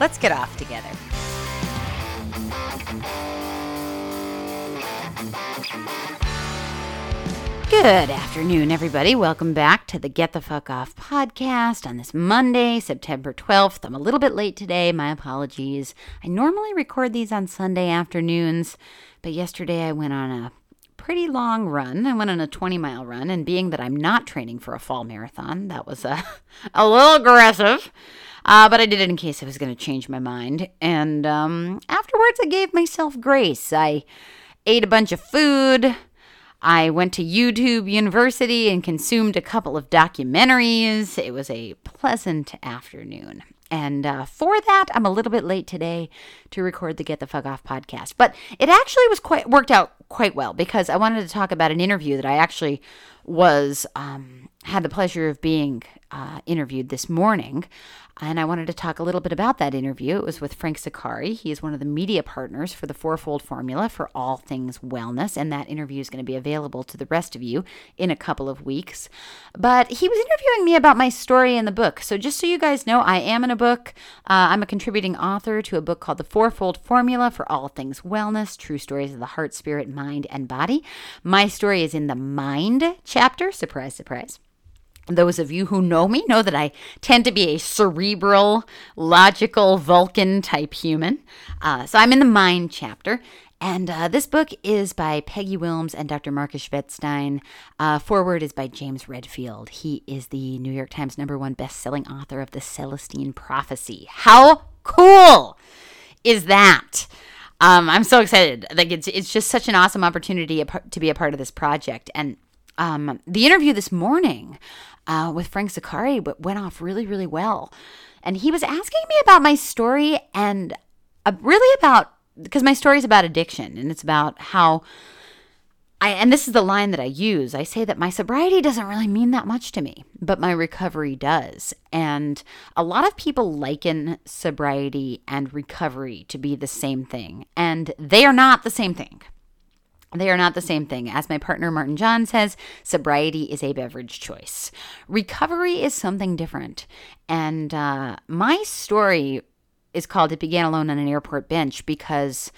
Let's get off together. Good afternoon, everybody. Welcome back to the Get the Fuck Off podcast on this Monday, September 12th. I'm a little bit late today. My apologies. I normally record these on Sunday afternoons, but yesterday I went on a pretty long run. I went on a 20 mile run, and being that I'm not training for a fall marathon, that was a, a little aggressive. Uh, but I did it in case I was going to change my mind. And um, afterwards, I gave myself grace. I ate a bunch of food. I went to YouTube University and consumed a couple of documentaries. It was a pleasant afternoon. And uh, for that, I'm a little bit late today to record the Get the Fuck Off podcast. But it actually was quite worked out quite well because I wanted to talk about an interview that I actually was um, had the pleasure of being uh, interviewed this morning. And I wanted to talk a little bit about that interview. It was with Frank Zaccari. He is one of the media partners for the Fourfold Formula for all things wellness. And that interview is going to be available to the rest of you in a couple of weeks. But he was interviewing me about my story in the book. So just so you guys know, I am in a book. Uh, I'm a contributing author to a book called The Fourfold Formula for all things wellness true stories of the heart, spirit, mind, and body. My story is in the mind chapter. Surprise, surprise. Those of you who know me know that I tend to be a cerebral, logical, Vulcan type human. Uh, so I'm in the mind chapter. And uh, this book is by Peggy Willms and Dr. Marcus Wettstein. Uh, forward is by James Redfield. He is the New York Times number one best-selling author of The Celestine Prophecy. How cool is that? Um, I'm so excited. Like it's it's just such an awesome opportunity to be a part of this project. And um, the interview this morning uh, with Frank Zaccari went off really, really well. And he was asking me about my story and uh, really about, because my story is about addiction and it's about how. I, and this is the line that I use. I say that my sobriety doesn't really mean that much to me, but my recovery does. And a lot of people liken sobriety and recovery to be the same thing, and they are not the same thing. They are not the same thing. As my partner Martin John says, sobriety is a beverage choice. Recovery is something different. And uh, my story is called It Began Alone on an Airport Bench because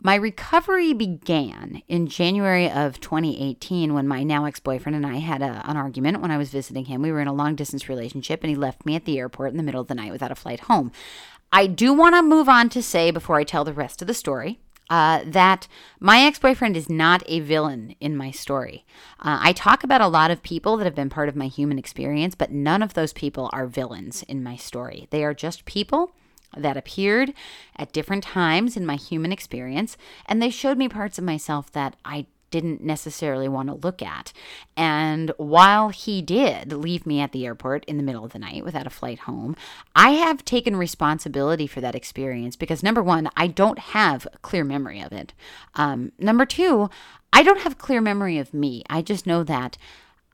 my recovery began in January of 2018 when my now ex boyfriend and I had a, an argument when I was visiting him. We were in a long distance relationship and he left me at the airport in the middle of the night without a flight home. I do want to move on to say before I tell the rest of the story uh, that my ex boyfriend is not a villain in my story. Uh, I talk about a lot of people that have been part of my human experience, but none of those people are villains in my story. They are just people that appeared at different times in my human experience, and they showed me parts of myself that I didn't necessarily want to look at. And while he did leave me at the airport in the middle of the night without a flight home, I have taken responsibility for that experience because number one, I don't have a clear memory of it. Um, number two, I don't have clear memory of me. I just know that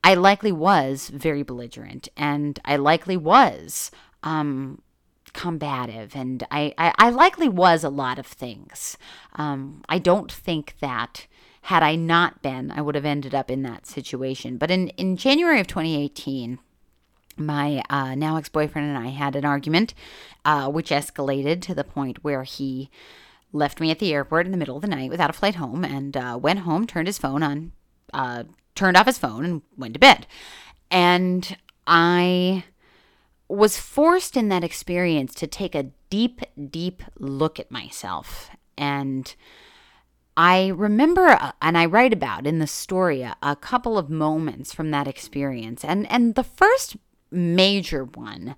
I likely was very belligerent and I likely was um, combative and I, I, I, likely was a lot of things. Um, I don't think that had I not been, I would have ended up in that situation. But in, in January of 2018, my uh, now ex boyfriend and I had an argument, uh, which escalated to the point where he left me at the airport in the middle of the night without a flight home and uh, went home, turned his phone on, uh, turned off his phone, and went to bed. And I was forced in that experience to take a deep, deep look at myself and I remember, uh, and I write about in the story a, couple of moments from that experience. And, and the first major one,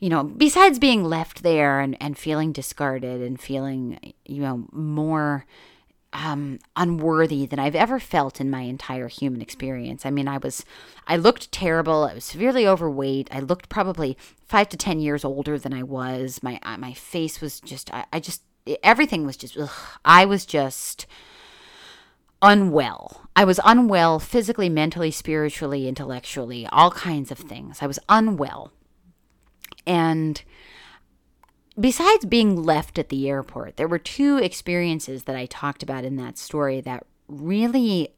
you know, besides being left there and, and feeling discarded and feeling, you know, more um, unworthy than I've ever felt in my entire human experience. I mean, I was, I looked terrible. I was severely overweight. I looked probably five to ten years older than I was. My uh, my face was just, I, I just, everything was just, ugh, I was just unwell. I was unwell physically, mentally, spiritually, intellectually, all kinds of things. I was unwell, and besides being left at the airport, there were two experiences that I talked about in that story that really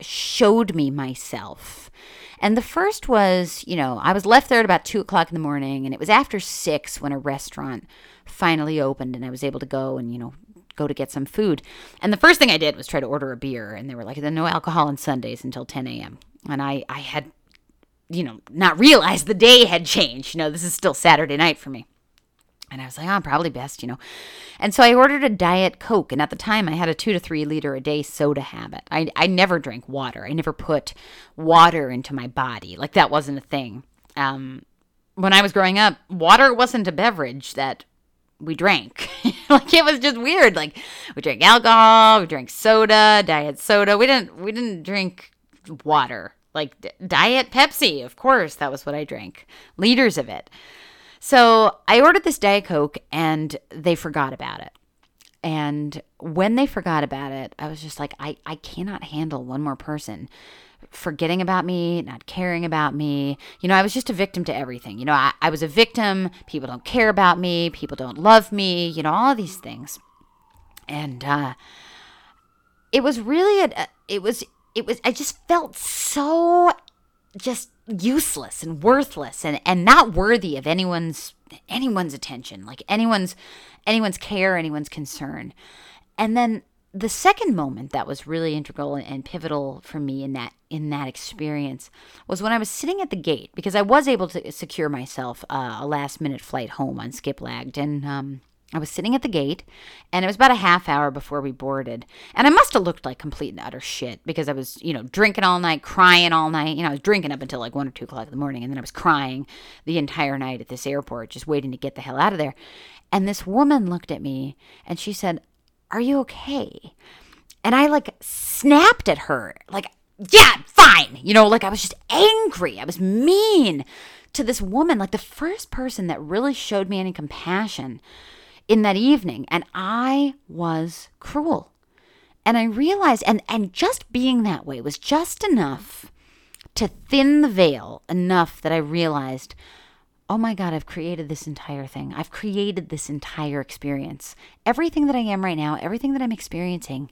showed me myself. And the first was, you know, I was left there at about two o'clock in the morning, and it was after six when a restaurant finally opened, and I was able to go and, you know, go to get some food. And the first thing I did was try to order a beer, and they were like, no alcohol on Sundays until 10 a.m. And I, I had, you know, not realized the day had changed. You know, this is still Saturday night for me. And I was like, oh, probably best, you know. And so I ordered a Diet Coke. And at the time, I had a two to three liter a day soda habit. I, I never drank water. I never put water into my body. Like, that wasn't a thing. Um, when I was growing up, water wasn't a beverage that we drank. like it was just weird. Like we drank alcohol, we drank soda, diet soda. We didn't we didn't drink water. Like d- diet Pepsi, of course, that was what I drank. Liters of it. So I ordered this Diet Coke and they forgot about it. And when they forgot about it, I was just like, I, I cannot handle one more person forgetting about me, not caring about me. You know, I was just a victim to everything. You know, I, I was a victim. People don't care about me. People don't love me. You know, all these things. And uh, it was really, a, it was, it was, I just felt so just useless and worthless and, and not worthy of anyone's anyone's attention like anyone's anyone's care anyone's concern. And then the second moment that was really integral and pivotal for me in that in that experience was when I was sitting at the gate because I was able to secure myself uh, a last minute flight home on Skiplagged. And um, I was sitting at the gate, and it was about a half hour before we boarded. And I must have looked like complete and utter shit because I was, you know, drinking all night, crying all night. You know, I was drinking up until like one or two o'clock in the morning, and then I was crying the entire night at this airport, just waiting to get the hell out of there. And this woman looked at me and she said, Are you okay? And I like snapped at her, like, Yeah, fine. You know, like I was just angry. I was mean to this woman, like the first person that really showed me any compassion in that evening and I was cruel. And I realized and and just being that way was just enough to thin the veil enough that I realized oh my God, I've created this entire thing. I've created this entire experience. Everything that I am right now, everything that I'm experiencing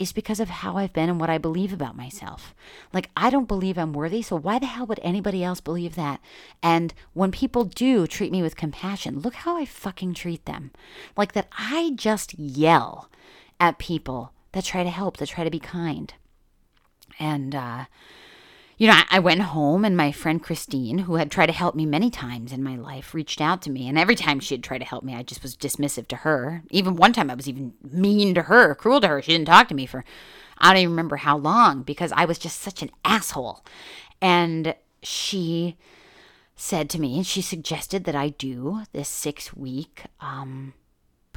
is because of how I've been and what I believe about myself. Like, I don't believe I'm worthy, so why the hell would anybody else believe that? And when people do treat me with compassion, look how I fucking treat them. Like, that I just yell at people that try to help, that try to be kind. And, uh, you know, I, I went home and my friend Christine, who had tried to help me many times in my life, reached out to me. And every time she'd try to help me, I just was dismissive to her. Even one time I was even mean to her, cruel to her. She didn't talk to me for I don't even remember how long because I was just such an asshole. And she said to me, and she suggested that I do this six week um,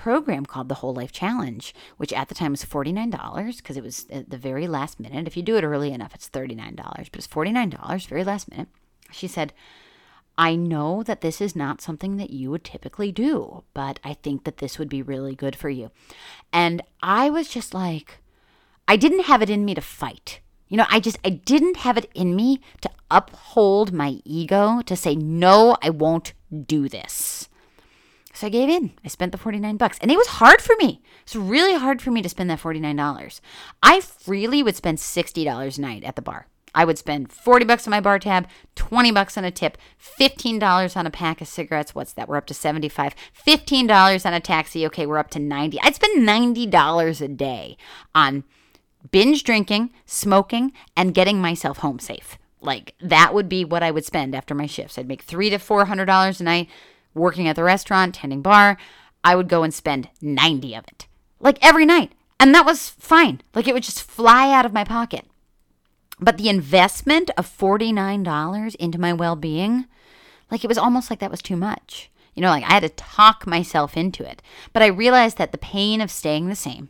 program called the Whole Life Challenge, which at the time was $49 because it was at the very last minute. If you do it early enough, it's $39, but it's $49, very last minute. She said, I know that this is not something that you would typically do, but I think that this would be really good for you. And I was just like, I didn't have it in me to fight. You know, I just, I didn't have it in me to uphold my ego to say, no, I won't do this. So I gave in. I spent the 49 bucks. And it was hard for me. It's really hard for me to spend that $49. I freely would spend $60 a night at the bar. I would spend 40 bucks on my bar tab, 20 bucks on a tip, $15 on a pack of cigarettes. What's that? We're up to 75. $15 on a taxi. Okay, we're up to 90. I'd spend $90 a day on binge drinking, smoking, and getting myself home safe. Like that would be what I would spend after my shifts. I'd make three to four hundred dollars a night working at the restaurant, tending bar, I would go and spend 90 of it. Like every night. And that was fine. Like it would just fly out of my pocket. But the investment of $49 into my well being, like it was almost like that was too much. You know, like I had to talk myself into it. But I realized that the pain of staying the same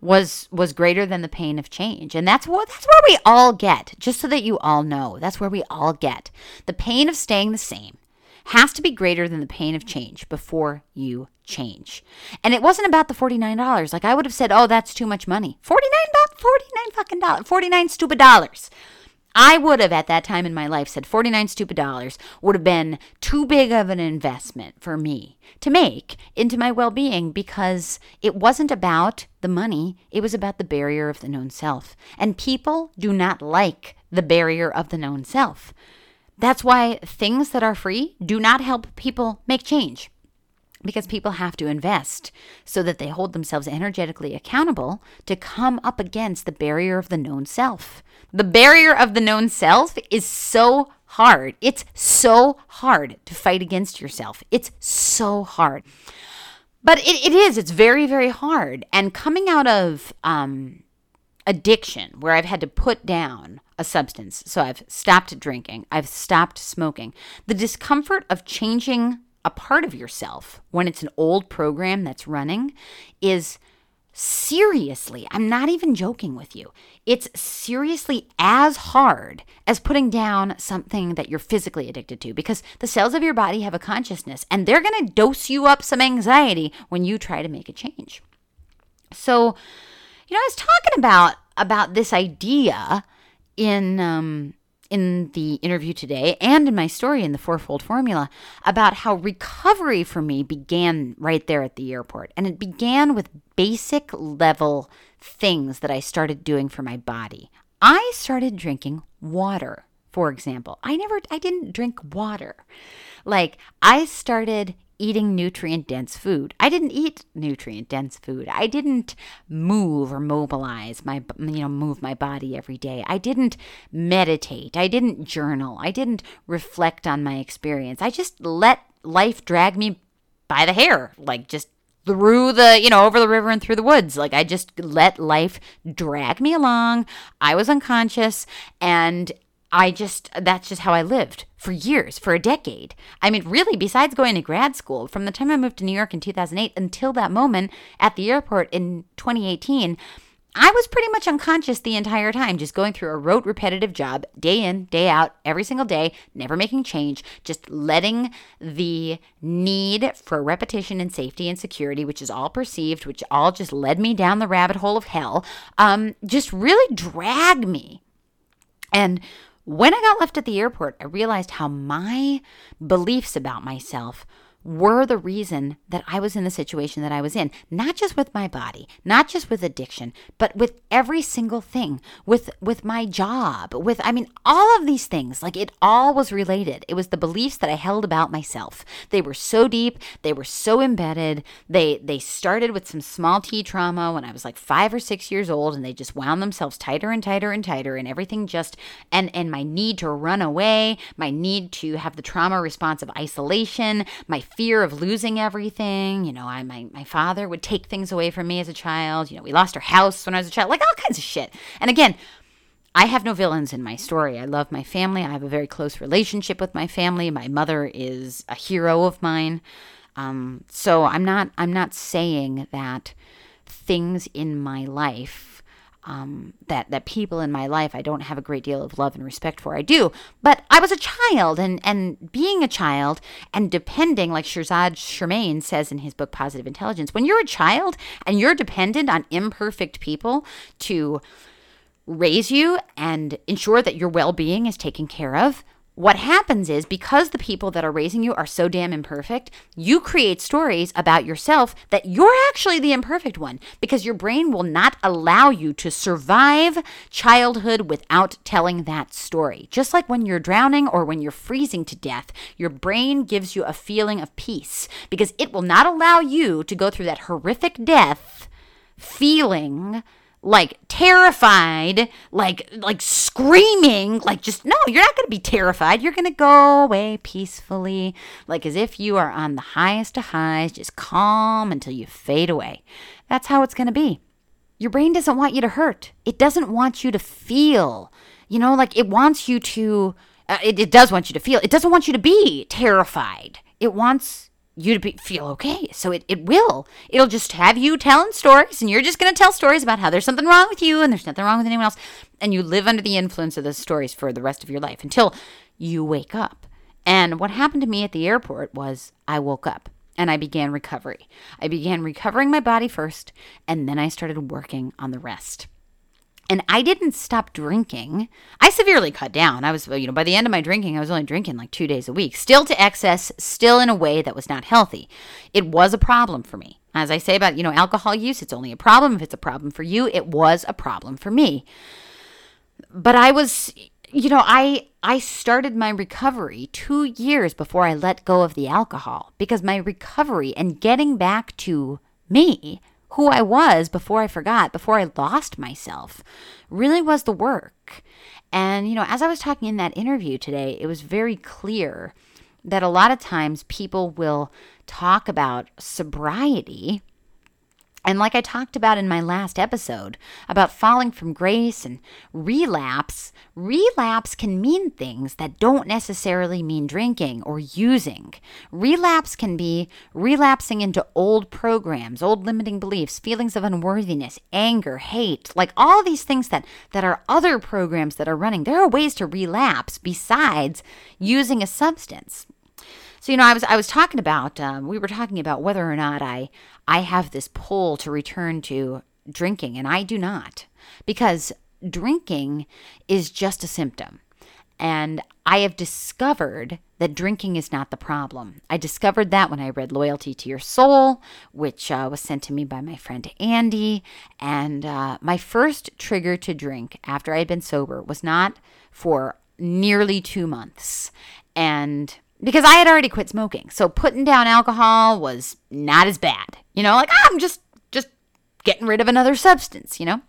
was was greater than the pain of change. And that's what that's where we all get. Just so that you all know, that's where we all get. The pain of staying the same has to be greater than the pain of change before you change. And it wasn't about the $49. Like I would have said, "Oh, that's too much money." $49, 49 fucking dollars. 49 stupid dollars. I would have at that time in my life said 49 stupid dollars would have been too big of an investment for me to make into my well being because it wasn't about the money, it was about the barrier of the known self. And people do not like the barrier of the known self. That's why things that are free do not help people make change because people have to invest so that they hold themselves energetically accountable to come up against the barrier of the known self. The barrier of the known self is so hard. It's so hard to fight against yourself. It's so hard. But it, it is, it's very, very hard. And coming out of um, addiction, where I've had to put down a substance, so I've stopped drinking, I've stopped smoking, the discomfort of changing a part of yourself when it's an old program that's running is seriously, I'm not even joking with you. It's seriously as hard as putting down something that you're physically addicted to because the cells of your body have a consciousness and they're going to dose you up some anxiety when you try to make a change. So, you know, I was talking about about this idea in um, in the interview today and in my story in the fourfold formula about how recovery for me began right there at the airport. And it began with basic level things that I started doing for my body. I started drinking water, for example. I never, I didn't drink water. Like, I started eating nutrient dense food. I didn't eat nutrient dense food. I didn't move or mobilize my you know move my body every day. I didn't meditate. I didn't journal. I didn't reflect on my experience. I just let life drag me by the hair, like just through the, you know, over the river and through the woods. Like I just let life drag me along. I was unconscious and I just, that's just how I lived for years, for a decade. I mean, really, besides going to grad school, from the time I moved to New York in 2008 until that moment at the airport in 2018, I was pretty much unconscious the entire time, just going through a rote, repetitive job, day in, day out, every single day, never making change, just letting the need for repetition and safety and security, which is all perceived, which all just led me down the rabbit hole of hell, um, just really drag me. And when I got left at the airport, I realized how my beliefs about myself were the reason that I was in the situation that I was in, not just with my body, not just with addiction, but with every single thing, with with my job, with I mean all of these things, like it all was related. It was the beliefs that I held about myself. They were so deep, they were so embedded. They they started with some small T trauma when I was like 5 or 6 years old and they just wound themselves tighter and tighter and tighter and everything just and and my need to run away, my need to have the trauma response of isolation, my fear of losing everything. You know, I my, my father would take things away from me as a child. You know, we lost our house when I was a child, like all kinds of shit. And again, I have no villains in my story. I love my family. I have a very close relationship with my family. My mother is a hero of mine. Um, so I'm not I'm not saying that things in my life um, that that people in my life I don't have a great deal of love and respect for. I do, but I was a child, and and being a child and depending, like Shirzad Chamine says in his book Positive Intelligence, when you're a child and you're dependent on imperfect people to raise you and ensure that your well-being is taken care of what happens is because the people that are raising you are so damn imperfect, you create stories about yourself that you're actually the imperfect one because your brain will not allow you to survive childhood without telling that story. Just like when you're drowning or when you're freezing to death, your brain gives you a feeling of peace because it will not allow you to go through that horrific death feeling like terrified, like like screaming, like just no, you're not going to be terrified. You're going to go away peacefully, like as if you are on the highest of highs, just calm until you fade away. That's how it's going to be. your brain doesn't want you to hurt. It doesn't want you to feel. You know, like it wants you to, uh, it, it does want you to feel. It doesn't want you to be terrified. It wants you to be, feel okay. So it, it will. It'll just have you telling stories, and you're just going to tell stories about how there's something wrong with you and there's nothing wrong with anyone else. And you live under the influence of those stories for the rest of your life until you wake up. And what happened to me at the airport was I woke up and I began recovery. I began recovering my body first, and then I started working on the rest. And I didn't stop drinking. I severely cut down. I was, you know, by the end of my drinking, I was only drinking like two days a week, still to excess, still in a way that was not healthy. It was a problem for me. As I say about, you know, alcohol use, it's only a problem if it's a problem for you. It was a problem for me. But I was, you know, I I started my recovery 2 years before I let go of the alcohol because my recovery and getting back to me, who I was before I forgot, before I lost myself, really was the work. And you know, as I was talking in that interview today, it was very clear that a lot of times people will talk about sobriety and like I talked about in my last episode about falling from grace and relapse, relapse can mean things that don't necessarily mean drinking or using. Relapse can be relapsing into old programs, old limiting beliefs, feelings of unworthiness, anger, hate, like all these things that, that are other programs that are running. There are ways to relapse besides using a substance. So you know, I was I was talking about um, we were talking about whether or not I I have this pull to return to drinking, and I do not because drinking is just a symptom. And I have discovered that drinking is not the problem. I discovered that when I read Loyalty to Your Soul, which uh, was sent to me by my friend Andy. And uh, my first trigger to drink after I had been sober was not for nearly two months. And because I had already quit smoking. So putting down alcohol was not as bad. You know, like ah, I'm just just getting rid of another substance, you know?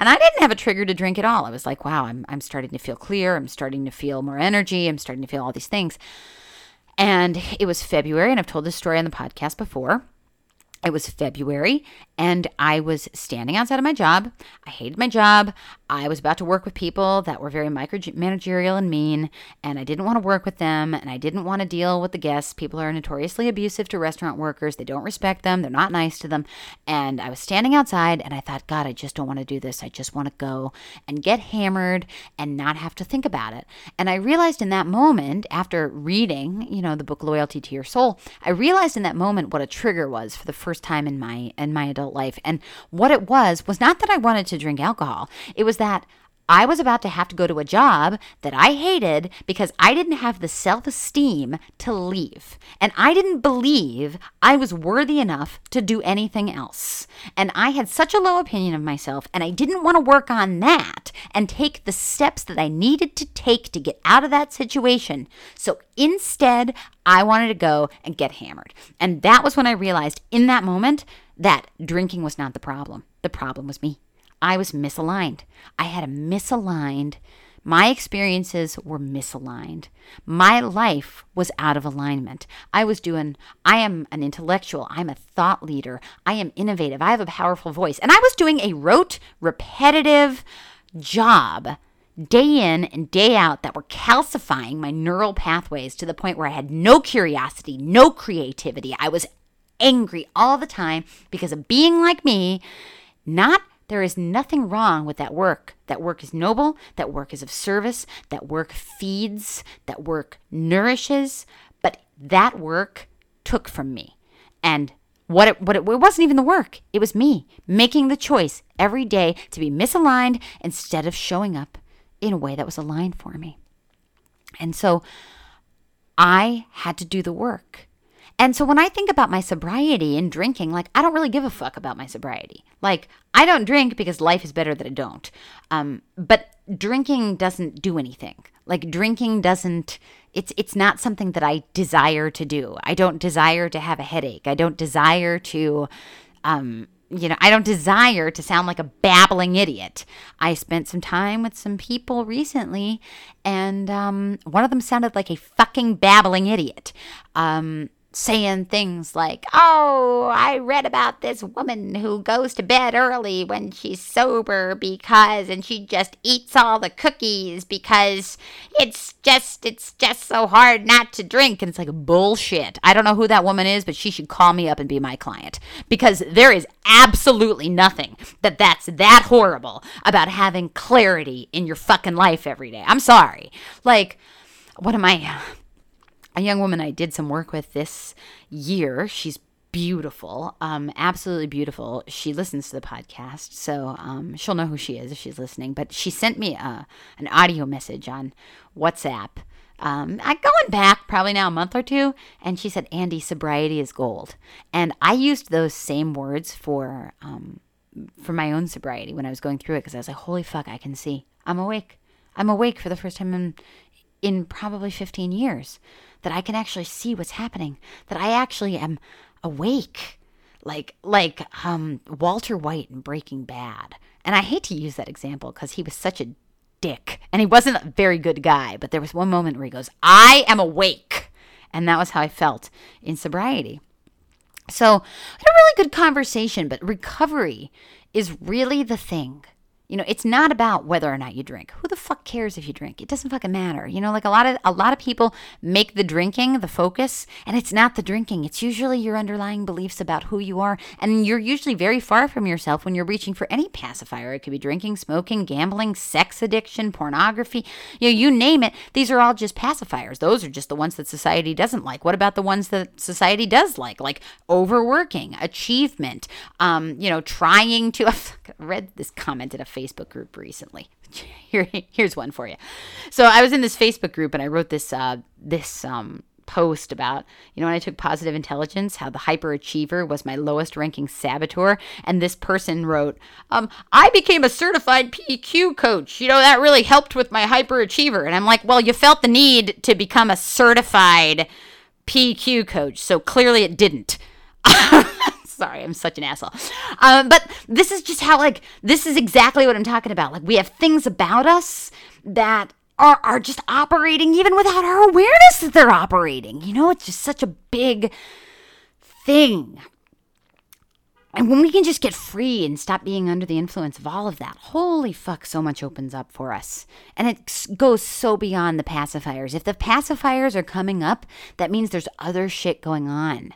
And I didn't have a trigger to drink at all. I was like, wow, I'm I'm starting to feel clear. I'm starting to feel more energy. I'm starting to feel all these things. And it was February, and I've told this story on the podcast before. It was February and I was standing outside of my job. I hated my job. I was about to work with people that were very micromanagerial and mean, and I didn't want to work with them, and I didn't want to deal with the guests. People are notoriously abusive to restaurant workers. They don't respect them, they're not nice to them. And I was standing outside and I thought, God, I just don't want to do this. I just want to go and get hammered and not have to think about it. And I realized in that moment, after reading, you know, the book Loyalty to Your Soul, I realized in that moment what a trigger was for the first time in my in my adult life. And what it was was not that I wanted to drink alcohol. It was that I was about to have to go to a job that I hated because I didn't have the self esteem to leave. And I didn't believe I was worthy enough to do anything else. And I had such a low opinion of myself, and I didn't want to work on that and take the steps that I needed to take to get out of that situation. So instead, I wanted to go and get hammered. And that was when I realized in that moment that drinking was not the problem. The problem was me. I was misaligned. I had a misaligned, my experiences were misaligned. My life was out of alignment. I was doing, I am an intellectual. I'm a thought leader. I am innovative. I have a powerful voice. And I was doing a rote, repetitive job day in and day out that were calcifying my neural pathways to the point where I had no curiosity, no creativity. I was angry all the time because of being like me, not there is nothing wrong with that work. That work is noble, that work is of service, that work feeds, that work nourishes, but that work took from me. And what it, what it, it wasn't even the work, it was me making the choice every day to be misaligned instead of showing up in a way that was aligned for me. And so I had to do the work. And so when I think about my sobriety and drinking, like I don't really give a fuck about my sobriety. Like I don't drink because life is better that I don't. Um, but drinking doesn't do anything. Like drinking doesn't. It's it's not something that I desire to do. I don't desire to have a headache. I don't desire to. Um, you know, I don't desire to sound like a babbling idiot. I spent some time with some people recently, and um, one of them sounded like a fucking babbling idiot. Um, saying things like, Oh, I read about this woman who goes to bed early when she's sober because, and she just eats all the cookies because it's just, it's just so hard not to drink. And it's like bullshit. I don't know who that woman is, but she should call me up and be my client because there is absolutely nothing that that's that horrible about having clarity in your fucking life every day. I'm sorry. Like, what am I? A young woman I did some work with this year. She's beautiful, um, absolutely beautiful. She listens to the podcast, so um, she'll know who she is if she's listening. But she sent me a, an audio message on WhatsApp. Um, I going back probably now a month or two, and she said, "Andee, sobriety is gold," and I used those same words for um, for my own sobriety when I was going through it because I was like, "Holy fuck, I can see. I'm awake. I'm awake for the first time in in probably 15 years." That I can actually see what's happening, that I actually am awake. Like like um Walter White in Breaking Bad. And I hate to use that example because he was such a dick and he wasn't a very good guy, but there was one moment where he goes, "I am awake." And that was how I felt in sobriety. So, I had a really good conversation, but recovery is really the thing you know, it's not about whether or not you drink. Who the fuck cares if you drink? It doesn't fucking matter. You know, like a lot of a lot of people make the drinking the focus, and it's not the drinking. It's usually your underlying beliefs about who you are, and you're usually very far from yourself when you're reaching for any pacifier. It could be drinking, smoking, gambling, sex addiction, pornography. You know, you name it. These are all just pacifiers. Those are just the ones that society doesn't like. What about the ones that society does like, like overworking, achievement, um, you know, trying to. I read this comment in a Facebook group recently. Here, here's one for you. So I was in this Facebook group and I wrote this uh, this um, post about you know when I took positive intelligence, how the hyperachiever was my lowest ranking saboteur, and this person wrote, um, "I became a certified PQ coach. You know that really helped with my hyperachiever." And I'm like, "Well, you felt the need to become a certified PQ coach, so clearly it didn't." Sorry, I'm such an asshole. Um, but this is just how, like, this is exactly what I'm talking about. Like, we have things about us that are, are just operating even without our awareness that they're operating. You know, it's just such a big thing. And when we can just get free and stop being under the influence of all of that, holy fuck, so much opens up for us. And it goes so beyond the pacifiers. If the pacifiers are coming up, that means there's other shit going on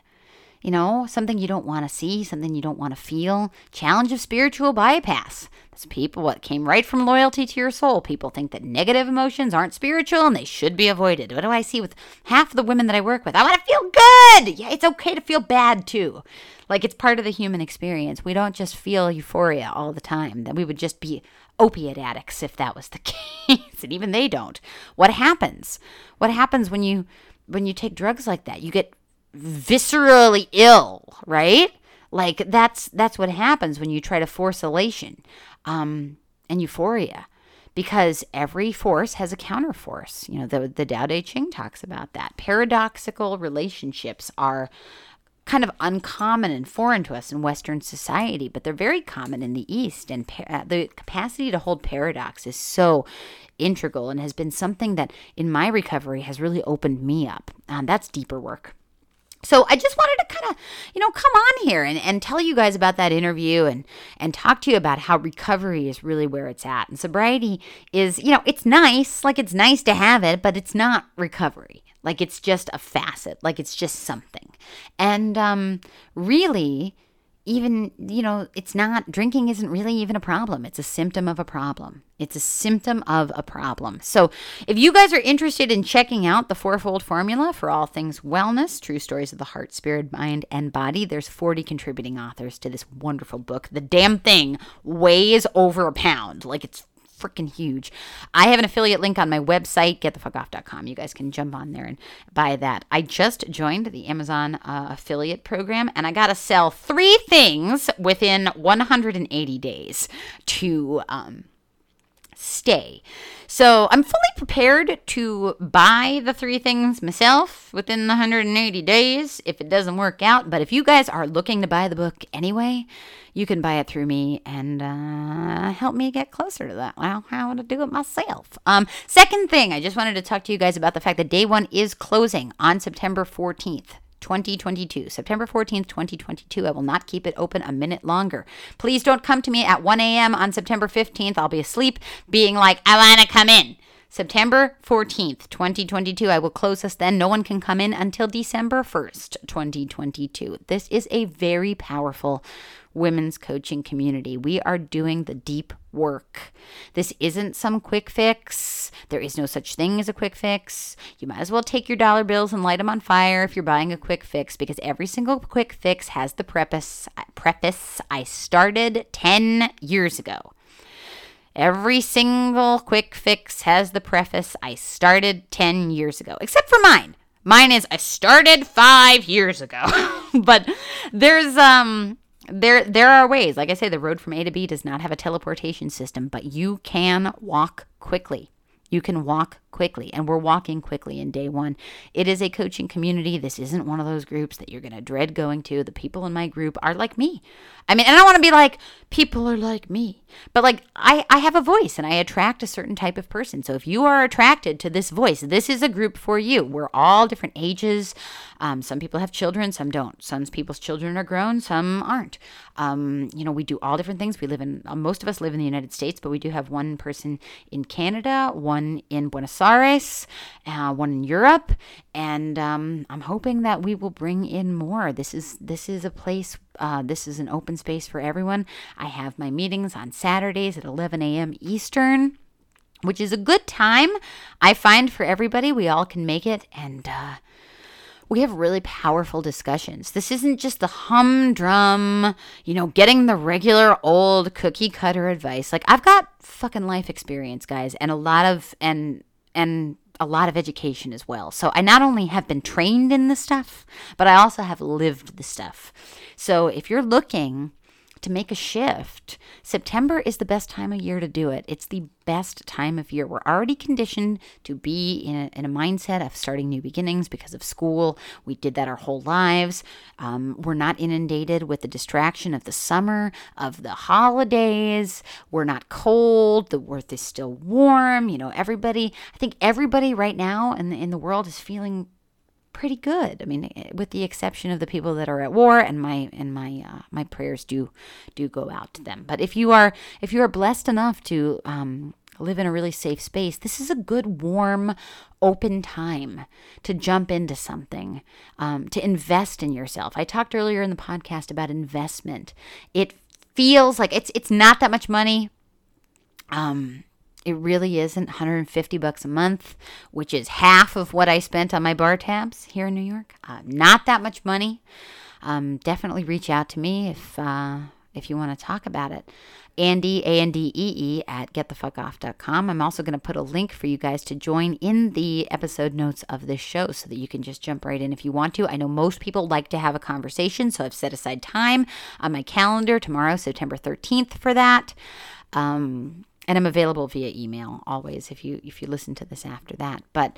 you know, something you don't want to see, something you don't want to feel. Challenge of spiritual bypass. That's people what came right from loyalty to your soul. People think that negative emotions aren't spiritual and they should be avoided. What do I see with half the women that I work with? I want to feel good. Yeah, it's okay to feel bad too. Like it's part of the human experience. We don't just feel euphoria all the time. That we would just be opiate addicts if that was the case. and even they don't. What happens? What happens when you when you take drugs like that? You get viscerally ill, right? Like that's that's what happens when you try to force elation um, and euphoria, because every force has a counterforce. You know, the the Tao Te Ching talks about that. Paradoxical relationships are kind of uncommon and foreign to us in Western society, but they're very common in the East. And uh, the capacity to hold paradox is so integral and has been something that in my recovery has really opened me up. Um, that's deeper work. So I just wanted to kind of, you know, come on here and, and tell you guys about that interview and and talk to you about how recovery is really where it's at. And sobriety is, you know, it's nice, like it's nice to have it, but it's not recovery. Like it's just a facet, like it's just something. And um really even, you know, it's not, drinking isn't really even a problem. It's a symptom of a problem. It's a symptom of a problem. So, if you guys are interested in checking out the fourfold formula for all things wellness, true stories of the heart, spirit, mind, and body, there's 40 contributing authors to this wonderful book. The damn thing weighs over a pound. Like, it's freaking huge. I have an affiliate link on my website, getthefuckoff.com. You guys can jump on there and buy that. I just joined the Amazon uh, affiliate program and I got to sell three things within 180 days to um, stay. So I'm fully prepared to buy the three things myself within the 180 days if it doesn't work out. But if you guys are looking to buy the book anyway, you can buy it through me and uh, help me get closer to that. Well, how to do it myself. Um, second thing, I just wanted to talk to you guys about the fact that day one is closing on September 14th. 2022. September 14th, 2022. I will not keep it open a minute longer. Please don't come to me at 1 a.m. on September 15th. I'll be asleep, being like, I want to come in. September 14th, 2022. I will close this then. No one can come in until December 1st, 2022. This is a very powerful women's coaching community. We are doing the deep work. This isn't some quick fix. There is no such thing as a quick fix. You might as well take your dollar bills and light them on fire if you're buying a quick fix because every single quick fix has the preface preface I started 10 years ago. Every single quick fix has the preface I started 10 years ago, except for mine. Mine is I started 5 years ago. but there's um there there are ways. Like I say the road from A to B does not have a teleportation system, but you can walk quickly. You can walk quickly, and we're walking quickly in day one. It is a coaching community. This isn't one of those groups that you're going to dread going to. The people in my group are like me. I mean, and I don't want to be like, people are like me, but like I, I have a voice and I attract a certain type of person. So if you are attracted to this voice, this is a group for you. We're all different ages. Um, some people have children, some don't. Some people's children are grown, some aren't. Um, you know, we do all different things. We live in, uh, most of us live in the United States, but we do have one person in Canada, one in Buenos Aires, uh, one in Europe, and um, I'm hoping that we will bring in more. This is this is a place. Uh, this is an open space for everyone. I have my meetings on Saturdays at 11 a.m. Eastern which is a good time I find for everybody. We all can make it, and uh, we have really powerful discussions. This isn't just the humdrum, you know, getting the regular old cookie cutter advice. Like I've got fucking life experience, guys, and a lot of and and a lot of education as well. So I not only have been trained in this stuff, but I also have lived the stuff. So if you're looking to make a shift, September is the best time of year to do it. It's the best time of year. We're already conditioned to be in a, in a mindset of starting new beginnings because of school. We did that our whole lives. Um, we're not inundated with the distraction of the summer, of the holidays. We're not cold. The earth is still warm. You know, everybody, I think everybody right now in the, in the world is feeling pretty good. I mean, eh, with the exception of the people that are at war, and my and my uh, my prayers do do go out to them. But if you are if you are blessed enough to um, live in a really safe space, this is a good, warm, open time to jump into something, um, to invest in yourself. I talked earlier in the podcast about investment. It feels like it's it's not that much money. Um, it really isn't 150 bucks a month, which is half of what I spent on my bar tabs here in New York. Uh, not that much money. Um, definitely reach out to me if uh, if you want to talk about it. Andee, A-N-D-E-E, at getthefuckoff.com. I'm also going to put a link for you guys to join in the episode notes of this show so that you can just jump right in if you want to. I know most people like to have a conversation, so I've set aside time on my calendar tomorrow, September 13th, for that. Um, and I'm available via email always if you if you listen to this after that. But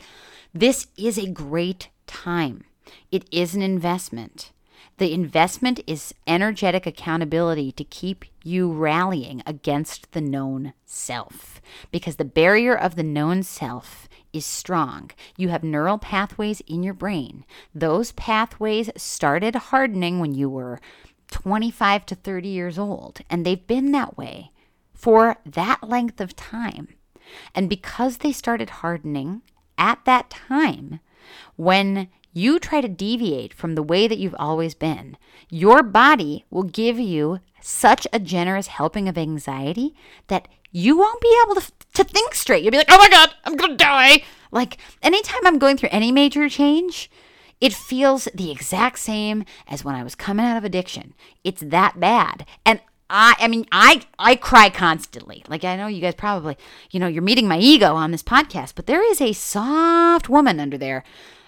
this is a great time. It is an investment. The investment is energetic accountability to keep you rallying against the known self because the barrier of the known self is strong. You have neural pathways in your brain. Those pathways started hardening when you were 25 to 30 years old, and they've been that way for that length of time. And because they started hardening at that time, when you try to deviate from the way that you've always been, your body will give you such a generous helping of anxiety that you won't be able to, to think straight. You'll be like, oh my God, I'm going to die. Like anytime I'm going through any major change, it feels the exact same as when I was coming out of addiction. It's that bad. And I I mean I I cry constantly. Like I know you guys probably, you know, you're meeting my ego on this podcast, but there is a soft woman under there.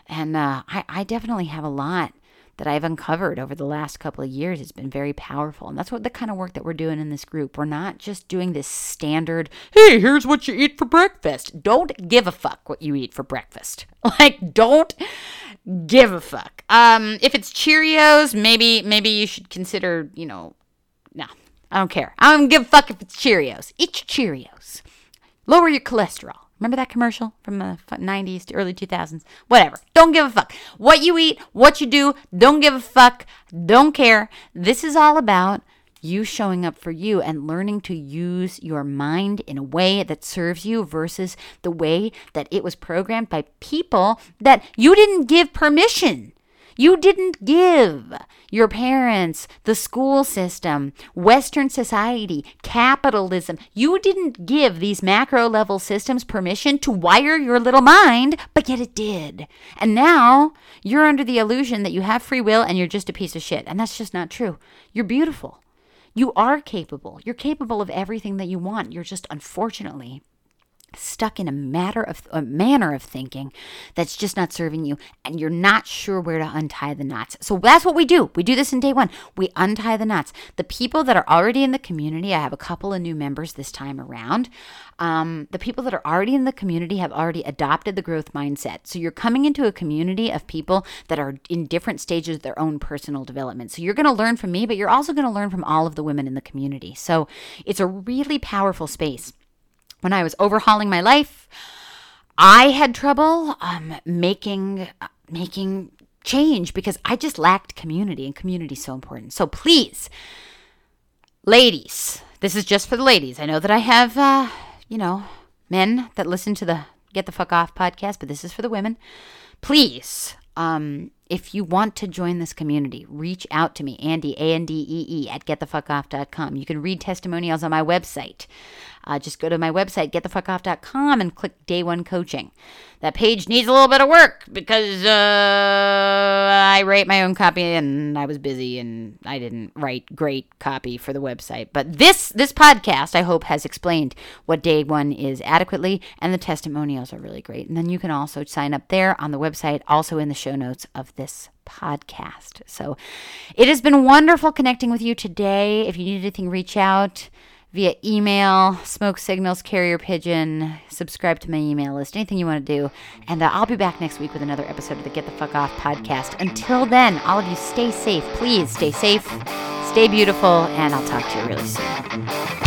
And uh, I, I definitely have a lot that I've uncovered over the last couple of years. It's been very powerful. And that's what the kind of work that we're doing in this group. We're not just doing this standard, hey, here's what you eat for breakfast. Don't give a fuck what you eat for breakfast. Like, don't give a fuck. Um, if it's Cheerios, maybe maybe you should consider, you know, no, I don't care. I don't give a fuck if it's Cheerios. Eat your Cheerios. Lower your cholesterol. Remember that commercial from the 90s to early 2000s? Whatever. Don't give a fuck. What you eat, what you do, don't give a fuck. Don't care. This is all about you showing up for you and learning to use your mind in a way that serves you versus the way that it was programmed by people that you didn't give permission. You didn't give your parents, the school system, Western society, capitalism. You didn't give these macro level systems permission to wire your little mind, but yet it did. And now you're under the illusion that you have free will and you're just a piece of shit. And that's just not true. You're beautiful. You are capable. You're capable of everything that you want. You're just unfortunately stuck in a matter of a manner of thinking that's just not serving you and you're not sure where to untie the knots. So that's what we do. We do this in day 1. We untie the knots. The people that are already in the community, I have a couple of new members this time around. Um, the people that are already in the community have already adopted the growth mindset. So you're coming into a community of people that are in different stages of their own personal development. So you're going to learn from me, but you're also going to learn from all of the women in the community. So it's a really powerful space when I was overhauling my life, I had trouble um, making making change because I just lacked community, and community is so important. So please, ladies, this is just for the ladies. I know that I have, uh, you know, men that listen to the Get the Fuck Off podcast, but this is for the women. Please, um, if you want to join this community, reach out to me, Andee, A N D E E, at getthefuckoff.com. You can read testimonials on my website. Uh, just go to my website, getthefuckoff.com, and click Day One Coaching. That page needs a little bit of work because uh, I write my own copy and I was busy and I didn't write great copy for the website. But this this podcast, I hope, has explained what Day One is adequately, and the testimonials are really great. And then you can also sign up there on the website, also in the show notes of this podcast. So it has been wonderful connecting with you today. If you need anything, reach out via email, smoke signals, carrier pigeon, subscribe to my email list, anything you want to do. And uh, I'll be back next week with another episode of the Get the Fuck Off podcast. Until then, all of you stay safe. Please stay safe, stay beautiful, and I'll talk to you really soon.